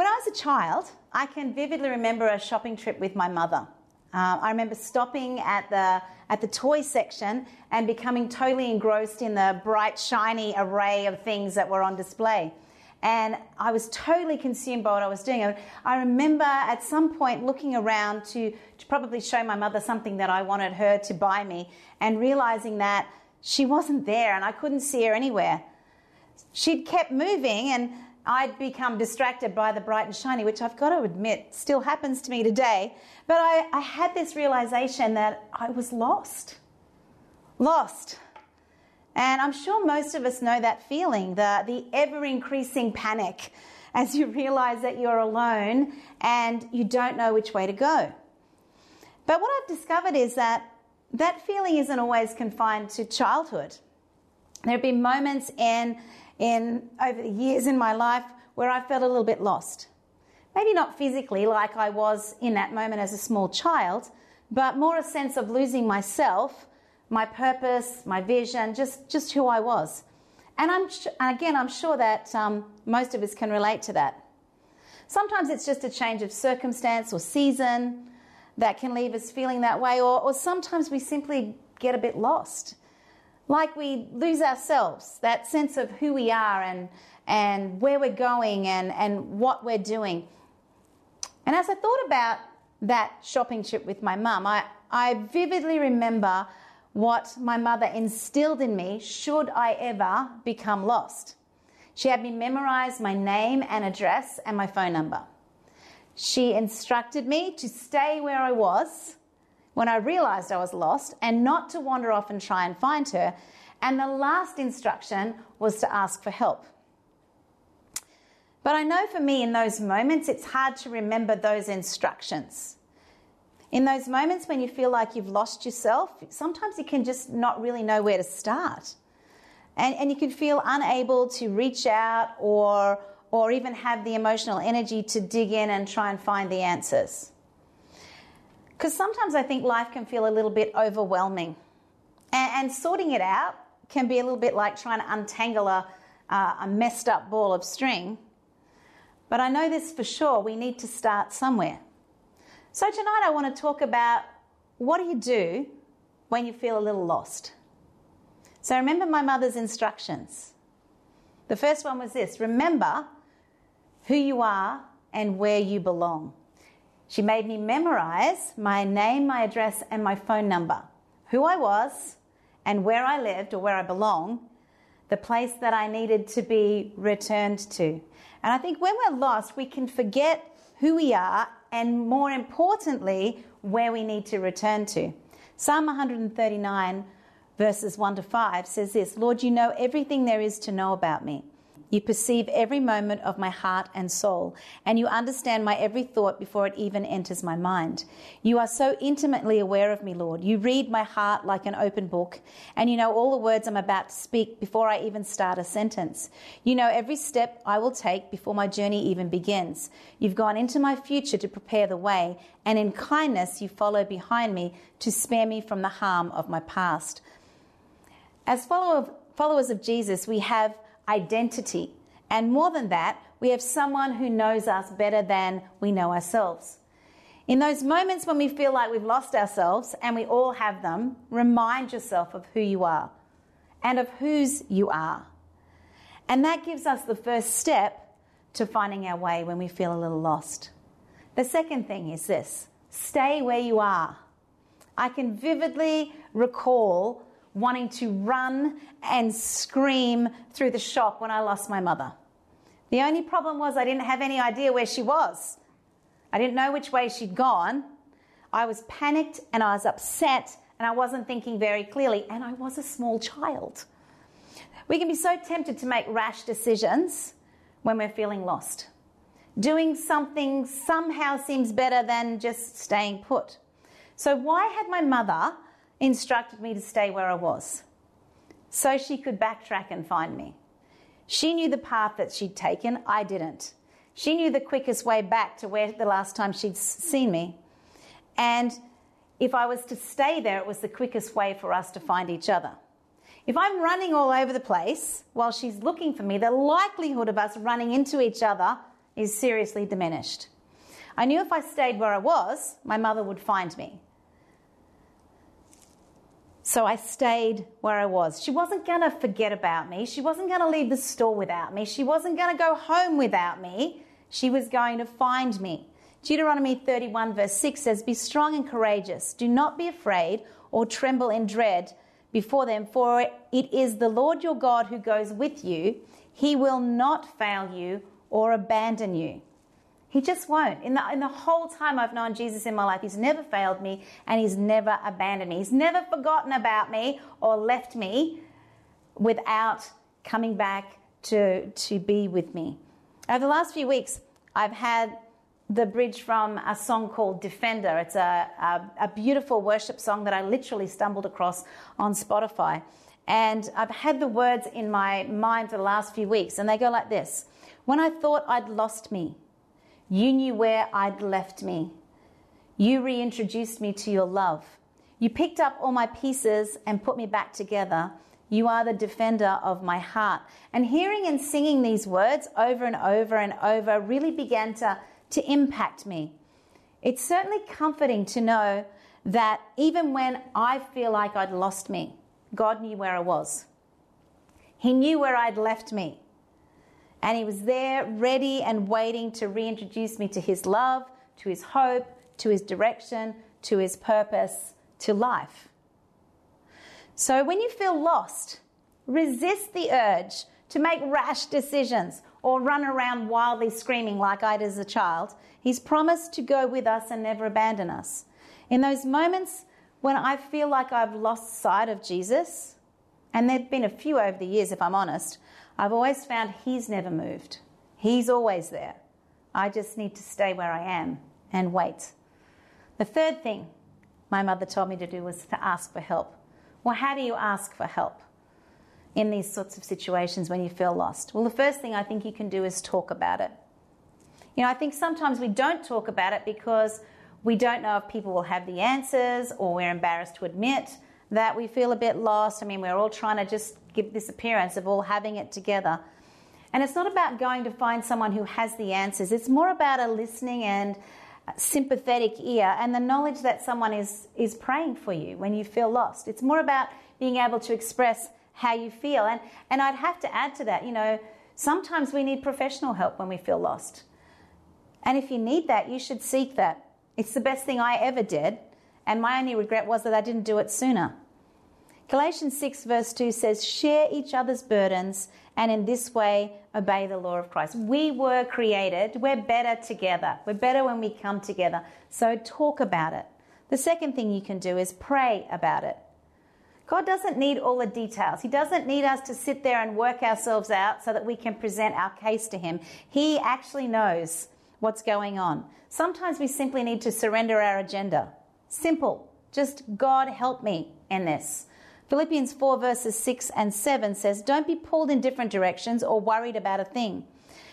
When I was a child, I can vividly remember a shopping trip with my mother. Uh, I remember stopping at the at the toy section and becoming totally engrossed in the bright, shiny array of things that were on display. And I was totally consumed by what I was doing. I remember at some point looking around to, to probably show my mother something that I wanted her to buy me and realizing that she wasn't there and I couldn't see her anywhere. She'd kept moving and I'd become distracted by the bright and shiny, which I've got to admit still happens to me today. But I, I had this realization that I was lost. Lost. And I'm sure most of us know that feeling the, the ever increasing panic as you realize that you're alone and you don't know which way to go. But what I've discovered is that that feeling isn't always confined to childhood. There have been moments in in over the years in my life where I felt a little bit lost. Maybe not physically like I was in that moment as a small child, but more a sense of losing myself, my purpose, my vision, just, just who I was. And I'm again, I'm sure that um, most of us can relate to that. Sometimes it's just a change of circumstance or season that can leave us feeling that way, or, or sometimes we simply get a bit lost like we lose ourselves, that sense of who we are and, and where we're going and, and what we're doing. And as I thought about that shopping trip with my mum, I, I vividly remember what my mother instilled in me should I ever become lost. She had me memorize my name and address and my phone number. She instructed me to stay where I was when I realized I was lost and not to wander off and try and find her. And the last instruction was to ask for help. But I know for me in those moments, it's hard to remember those instructions. In those moments when you feel like you've lost yourself, sometimes you can just not really know where to start. And, and you can feel unable to reach out or, or even have the emotional energy to dig in and try and find the answers. Because sometimes I think life can feel a little bit overwhelming. And, and, sorting it out can be a little bit like trying to untangle a, uh, a messed up ball of string. But I know this for sure, we need to start somewhere. So tonight I want to talk about what do you do when you feel a little lost? So remember my mother's instructions. The first one was this remember who you are and where you belong. She made me memorize my name, my address, and my phone number, who I was, and where I lived or where I belong, the place that I needed to be returned to. And I think when we're lost, we can forget who we are and, more importantly, where we need to return to. Psalm 139, verses 1 to 5 says this Lord, you know everything there is to know about me. You perceive every moment of my heart and soul, and you understand my every thought before it even enters my mind. You are so intimately aware of me, Lord. You read my heart like an open book, and you know all the words I'm about to speak before I even start a sentence. You know every step I will take before my journey even begins. You've gone into my future to prepare the way, and in kindness you follow behind me to spare me from the harm of my past. As followers of Jesus, we have identity. And more than that, we have someone who knows us better than we know ourselves. In those moments when we feel like we've lost ourselves, and we all have them, remind yourself of who you are and of whose you are. And that gives us the first step to finding our way when we feel a little lost. The second thing is this stay where you are. I can vividly recall wanting to run and scream through the shop when I lost my mother. The only problem was I didn't have any idea where she was. I didn't know which way she'd gone. I was panicked and I was upset and I wasn't thinking very clearly, and I was a small child. We can be so tempted to make rash decisions when we're feeling lost. Doing something somehow seems better than just staying put. So, why had my mother instructed me to stay where I was so she could backtrack and find me. She knew the path that she'd taken, I didn't. She knew the quickest way back to where the last time she'd seen me. And if I was to stay there, it was the quickest way for us to find each other. If I'm running all over the place while she's looking for me, the likelihood of us running into each other is seriously diminished. I knew if I stayed where I was, my mother would find me. So I stayed where I was. She wasn't going to forget about me. She wasn't going to leave the store without me. She wasn't going to go home without me. She was going to find me. Deuteronomy 31, verse 6 says, Be strong and courageous. Do not be afraid or tremble in dread before them, for it is the Lord your God who goes with you. He will not fail you or abandon you. He just won't. In the, in the whole time I've known Jesus in my life, He's never failed me and He's never abandoned me. He's never forgotten about me or left me without coming back to, to be with me. Over the last few weeks, I've had the bridge from a song called Defender. It's a, a, a, beautiful worship song that I literally stumbled across on Spotify. And I've had the words in my mind for the last few weeks, and they go like this When I thought I'd lost me, you knew where I'd left me. You reintroduced me to your love. You picked up all my pieces and put me back together. You are the defender of my heart. And hearing and singing these words over and over and over really began to, to impact me. It's certainly comforting to know that even when I feel like I'd lost me, God knew where I was. He knew where I'd left me. And he was there, ready and waiting to reintroduce me to his love, to his hope, to his direction, to his purpose, to life. So when you feel lost, resist the urge to make rash decisions or run around wildly screaming like I did as a child. He's promised to go with us and never abandon us. In those moments when I feel like I've lost sight of Jesus, and there have been a few over the years, if I'm honest, I've always found He's never moved. He's always there. I just need to stay where I am and wait. The third thing my mother told me to do was to ask for help. Well, how do you ask for help in these sorts of situations when you feel lost? Well, the first thing I think you can do is talk about it. You know, I think sometimes we don't talk about it because we don't know if people will have the answers or we're embarrassed to admit that we feel a bit lost. I mean, we're all trying to just give this appearance of all having it together. And it's not about going to find someone who has the answers, it's more about a listening and sympathetic ear and the knowledge that someone is, is praying for you when you feel lost. It's more about being able to express how you feel. And, and I'd have to add to that, you know, sometimes we need professional help when we feel lost. And if you need that, you should seek that. It's the best thing I ever did. And my only regret was that I didn't do it sooner. Galatians 6, verse 2 says, Share each other's burdens and in this way obey the law of Christ. We were created, we're better together. We're better when we come together. So talk about it. The second thing you can do is pray about it. God doesn't need all the details. He doesn't need us to sit there and work ourselves out so that we can present our case to Him. He actually knows what's going on. Sometimes we simply need to surrender our agenda. Simple. Just God help me in this. Philippians 4, verses 6 and 7 says, Don't be pulled in different directions or worried about a thing.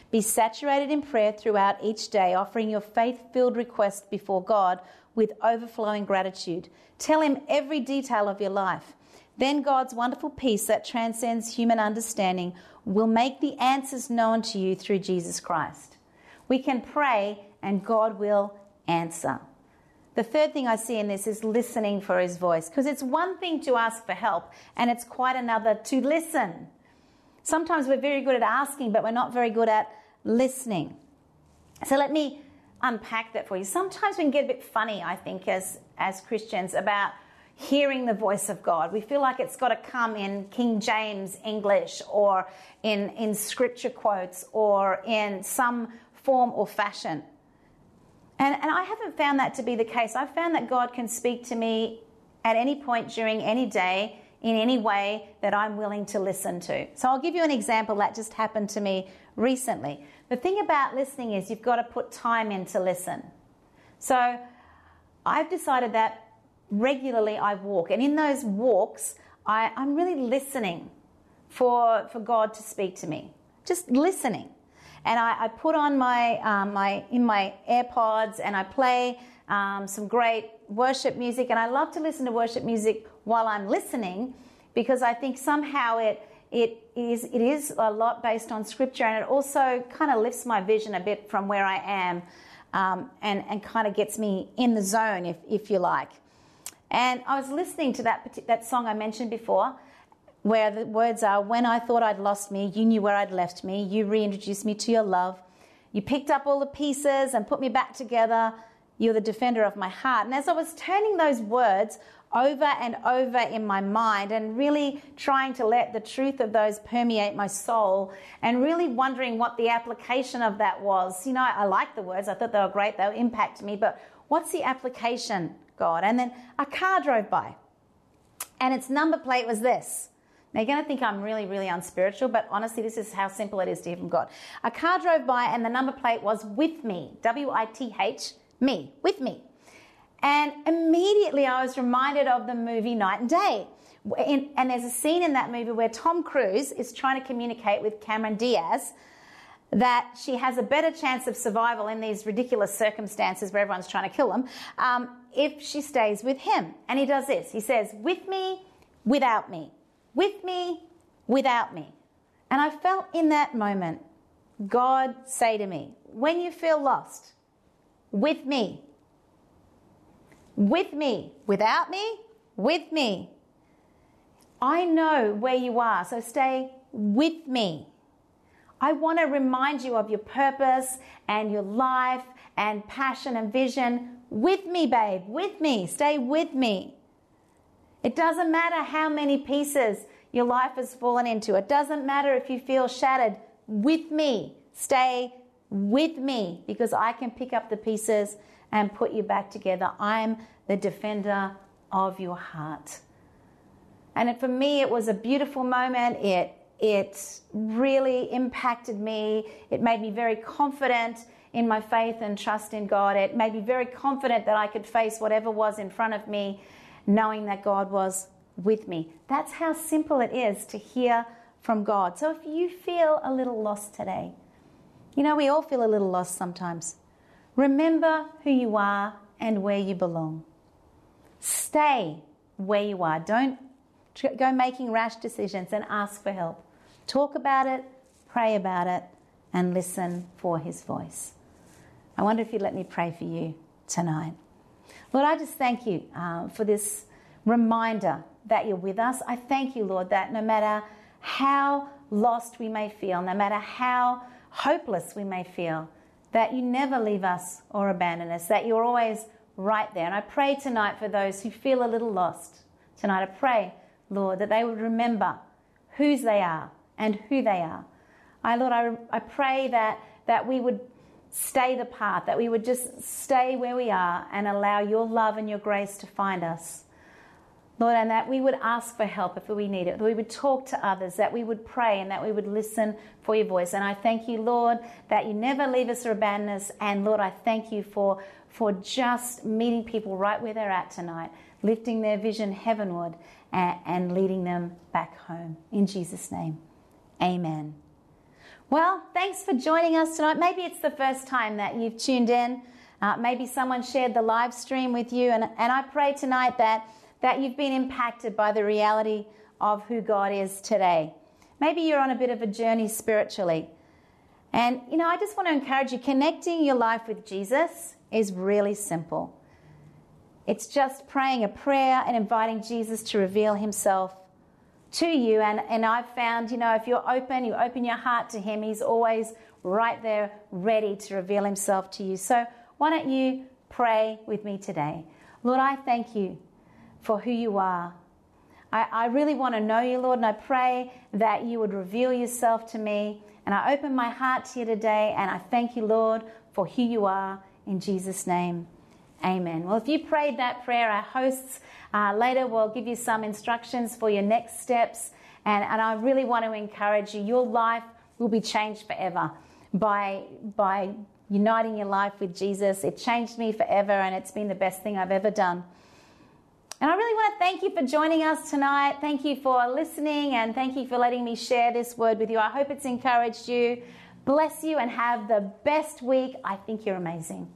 Be saturated in prayer throughout each day, offering your faith filled request before God with overflowing gratitude. Tell Him every detail of your life. Then God's wonderful peace that transcends human understanding will make the answers known to you through Jesus Christ. We can pray and God will answer. The third thing I see in this is listening for his voice, because it's one thing to ask for help, and it's quite another to listen. Sometimes we're very good at asking, but we're not very good at listening. So let me unpack that for you. Sometimes we can get a bit funny, I think, as, as Christians about hearing the voice of God. We feel like it's got to come in King James English or in, in scripture quotes or in some form or fashion. And, and I haven't found that to be the case. I've found that God can speak to me at any point during any day in any way that I'm willing to listen to. So I'll give you an example that just happened to me recently. The thing about listening is you've got to put time in to listen. So I've decided that regularly I walk, and in those walks, I, I'm really listening for, for God to speak to me. Just listening and I, I put on my, um, my in my AirPods and I play um, some great worship music. And I love to listen to worship music while I'm listening because I think somehow it it is, it is a lot based on scripture and it also kind of lifts my vision a bit from where I am um, and, and kind of gets me in the zone, if, if you like. And I was listening to that, that song I mentioned before, where the words are When I thought I'd lost me, you knew where I'd left me, you reintroduced me to your love. You picked up all the pieces and put me back together. You're the defender of my heart. And as I was turning those words over and over in my mind and really trying to let the truth of those permeate my soul and really wondering what the application of that was. You know, I like the words, I thought they were great, they'll impact me, but what's the application, God? And then a car drove by and its number plate was this. Now, you're going to think I'm really, really unspiritual, but honestly, this is how simple it is to hear from God. A car drove by, and the number plate was with me W I T H, me, with me. And immediately I was reminded of the movie Knight and Day. and there's a scene in that movie where Tom Cruise is trying to communicate with Cameron Diaz that she has a better chance of survival in these ridiculous circumstances where everyone's trying to kill them um, if she stays with him. And he does this he says, With me, without me. With me, without me. And I felt in that moment God say to me, When you feel lost, with me, with me, without me, with me. I know where you are, so stay with me. I want to remind you of your purpose and your life and passion and vision with me, babe, with me. Stay with me. It doesn't matter how many pieces your life has fallen into. It doesn't matter if you feel shattered. With me. Stay with me because I can pick up the pieces and put you back together. I'm the defender of your heart. And for me, it was a beautiful moment. It, it really impacted me. It made me very confident in my faith and trust in God. It made me very confident that I could face whatever was in front of me, knowing that God was with me. That's how simple it is to hear from God. So if you feel a little lost today, you know, we all feel a little lost sometimes. Remember who you are and where you belong. Stay where you are. Don't go making rash decisions and ask for help. Talk about it, pray about it, and listen for His voice. I wonder if you'd let me pray for you tonight. Lord, I just thank you uh, for this reminder that you're with us. I thank you, Lord, that no matter how lost we may feel, no matter how hopeless we may feel, that you never leave us or abandon us, that you're always right there. And I pray tonight for those who feel a little lost. Tonight, I pray, Lord, that they would remember whose they are and who they are. I, Lord, I, I pray that, that we would stay the path, that we would just stay where we are and allow your love and your grace to find us. Lord, and that we would ask for help if we need it, that we would talk to others, that we would pray, and that we would listen for your voice. And I thank you, Lord, that you never leave us or abandon us. And Lord, I thank you for, for just meeting people right where they're at tonight, lifting their vision heavenward, and, and leading them back home. In Jesus' name, amen. Well, thanks for joining us tonight. Maybe it's the first time that you've tuned in. Uh, maybe someone shared the live stream with you. And, and I pray tonight that that you've been impacted by the reality of who God is today. Maybe you're on a bit of a journey spiritually. And, you know, I just want to encourage you connecting your life with Jesus is really simple. It's just praying a prayer and inviting Jesus to reveal himself to you. And, and I've found, you know, if you're open, you open your heart to him, he's always right there ready to reveal himself to you. So why don't you pray with me today? Lord, I thank you for who you are. I, I really want to know you, Lord, and I pray that you would reveal yourself to me. And I open my heart to you today, and I thank you, Lord, for who you are. In Jesus' name, amen. Well, if you prayed that prayer, our hosts uh, later will give you some instructions for your next steps. And, and I really want to encourage you. Your life will be changed forever by, by uniting your life with Jesus. It changed me forever, and it's been the best thing I've ever done. And I really want to thank you for joining us tonight. Thank you for listening and thank you for letting me share this word with you. I hope it's encouraged you. Bless you and have the best week. I think you're amazing.